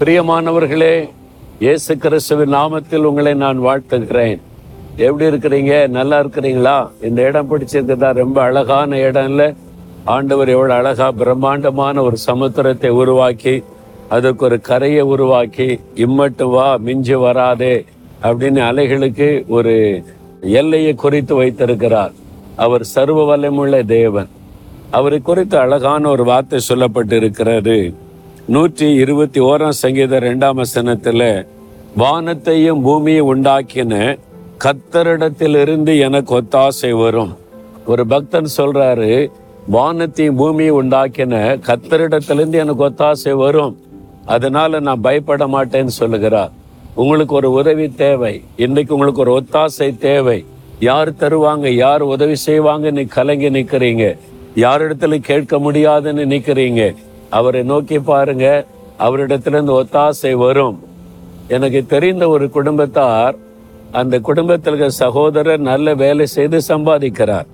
பிரியமானவர்களே இயேசு கிறிஸ்துவின் நாமத்தில் உங்களை நான் வாழ்த்துகிறேன். எப்படி இருக்கிறீங்க? நல்லா இருக்கிறீங்களா? இந்த இடம் பிடிச்சிருக்குதா ரொம்ப அழகான இடம் இல்லை? ஆண்டவர் எவ்வளோ அழகா பிரம்மாண்டமான ஒரு சமுத்திரத்தை உருவாக்கி அதுக்கு ஒரு கரையை உருவாக்கி இம்மட்டு வா மிஞ்சி வராதே அப்படின்னு அலைகளுக்கு ஒரு எல்லையை குறித்து வைத்திருக்கிறார். அவர் சர்வ வல்லமுள்ள தேவன். அவரை குறித்து அழகான ஒரு வார்த்தை சொல்லப்பட்டு இருக்கிறது நூற்றி இருபத்தி ஓராம் சங்கீத ரெண்டாம் வசனத்தில் வானத்தையும் பூமியை உண்டாக்கின கத்தரிடத்திலிருந்து எனக்கு ஒத்தாசை வரும். ஒரு பக்தன் சொல்றாரு வானத்தையும் பூமியை உண்டாக்கின கத்தரிடத்திலிருந்து எனக்கு ஒத்தாசை வரும். அதனால நான் பயப்பட மாட்டேன்னு சொல்லுகிறார். உங்களுக்கு ஒரு உதவி தேவை. இன்னைக்கு உங்களுக்கு ஒரு ஒத்தாசை தேவை. யார் தருவாங்க யார் உதவி செய்வாங்க நீ கலங்கி நிற்கிறீங்க யாரிடத்துல கேட்க முடியாதுன்னு நிற்கிறீங்க அவரை நோக்கி பாருங்க அவரிடத்திலிருந்து ஒத்தாசை வரும். எனக்கு தெரிந்த ஒரு குடும்பத்தார் அந்த குடும்பத்தில் இருக்கிற சகோதரர் நல்ல வேலை செய்து சம்பாதிக்கிறார்.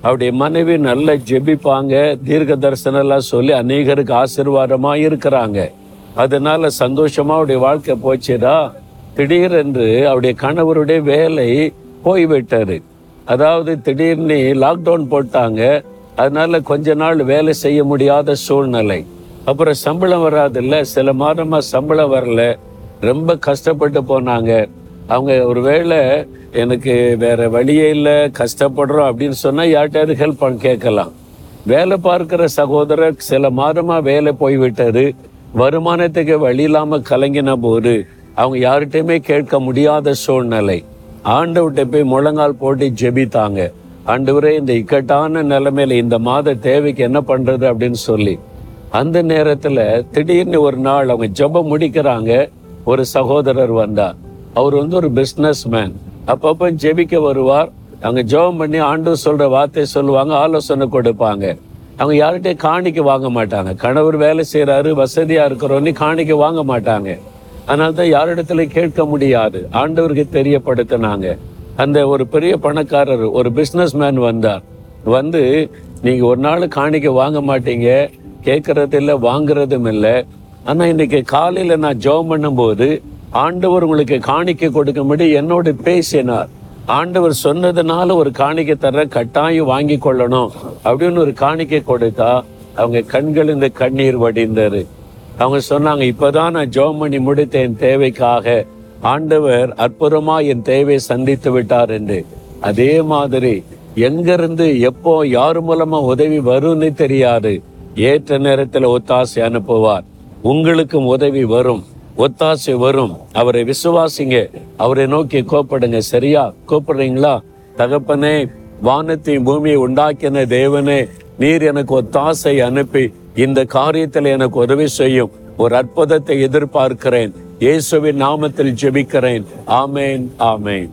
அவருடைய மனைவி நல்ல ஜெபிப்பாங்க தீர்க்க தரிசனம் எல்லாம் சொல்லி அநேகருக்கு ஆசீர்வாதமா இருக்கிறாங்க. அதனால சந்தோஷமா அவருடைய வாழ்க்கை போச்சுடா. திடீரென்று அவருடைய கணவருடைய வேலை போய்விட்டாரு அதாவது திடீர்னு லாக்டவுன் போட்டாங்க. அதனால கொஞ்ச நாள் வேலை செய்ய முடியாத சூழ்நிலை. அப்புறம் சம்பளம் வராதுல்ல சில மாதமா சம்பளம் வரல. ரொம்ப கஷ்டப்பட்டு போனாங்க. அவங்க ஒருவேளை எனக்கு வேற வழியே இல்லை கஷ்டப்படுறோம் அப்படின்னு சொன்னா யார்கிட்டயாவது ஹெல்ப் பண்ண கேட்கலாம். வேலை பார்க்கிற சகோதரர் சில மாதமா வேலை போய்விட்டாரு வருமானத்துக்கு வழி இல்லாம கலங்கின போது அவங்க யார்கிட்டயுமே கேட்க முடியாத சூழ்நிலை. ஆண்டவர்கிட்ட போய் முழங்கால் போட்டு ஜெபித்தாங்க. ஆண்டவரே இந்த இக்கட்டான நிலைமையில இந்த மாத தேவைக்கு என்ன பண்றது அப்படின்னு சொல்லி அந்த நேரத்துல திடீர்னு ஒரு நாள் அவங்க ஜெபம் முடிக்கிறாங்க ஒரு சகோதரர் வந்தார். அவர் வந்து ஒரு பிஸ்னஸ் மேன் அப்பப்ப ஜெபிக்க வருவார். அவங்க ஜெபம் பண்ணி ஆண்டு சொல்ற வார்த்தை சொல்லுவாங்க ஆலோசனை கொடுப்பாங்க. அவங்க யார்கிட்டயும் காணிக்க வாங்க மாட்டாங்க. கணவர் வேலை செய்யறாரு வசதியா இருக்கிறோன்னு காணிக்க வாங்க மாட்டாங்க. அதனால தான் யாரிடத்துல கேட்க முடியாது. ஆண்டவருக்கு தெரியப்படுத்தினாங்க. அந்த ஒரு பெரிய பணக்காரர் ஒரு பிஸ்னஸ்மேன் வந்தார். வந்து நீங்கள் ஒரு நாள் காணிக்க வாங்க மாட்டீங்க. கேட்கறது இல்லை வாங்குறதும் இல்லை. ஆனால் இன்னைக்கு காலையில் நான் ஜெபம் பண்ணும்போது ஆண்டவர் உங்களுக்கு காணிக்க கொடுக்கும்படி என்னோட பேசினார். ஆண்டவர் சொன்னதுனால ஒரு காணிக்கை தர கட்டாயம் வாங்கி கொள்ளணும். அப்படின்னு ஒரு காணிக்கை கொடுத்தா அவங்க கண்கள் இந்த கண்ணீர் வடிந்தது. அவங்க சொன்னாங்க இப்போதான் நான் ஜெபம் பண்ணி முடித்த என் தேவைக்காக. ஆண்டவர் அற்புதமா என் தேவை சந்தித்து விட்டார் என்று. அதே மாதிரி எங்கிருந்து எப்போ யார் மூலமா உதவி வரும்னு தெரியாது. ஏற்ற நேரத்தில் ஒத்தாசை அனுப்புவார். உங்களுக்கும் உதவி வரும். ஒத்தாசை வரும். அவரை விசுவாசிங்க. அவரை நோக்கி கூப்பிடுங்க. சரியா? கூப்பிடுறீங்களா? தகப்பனே வானத்தையும் பூமியை உண்டாக்கின தேவனே நீர் எனக்கு ஒத்தாசை அனுப்பி இந்த காரியத்தில் எனக்கு உதவி செய்யும். ஒரு அற்புதத்தை எதிர்பார்க்கிறேன். இயேசுவின் நாமத்தில் ஜெபிக்கிறேன். ஆமேன் ஆமேன்.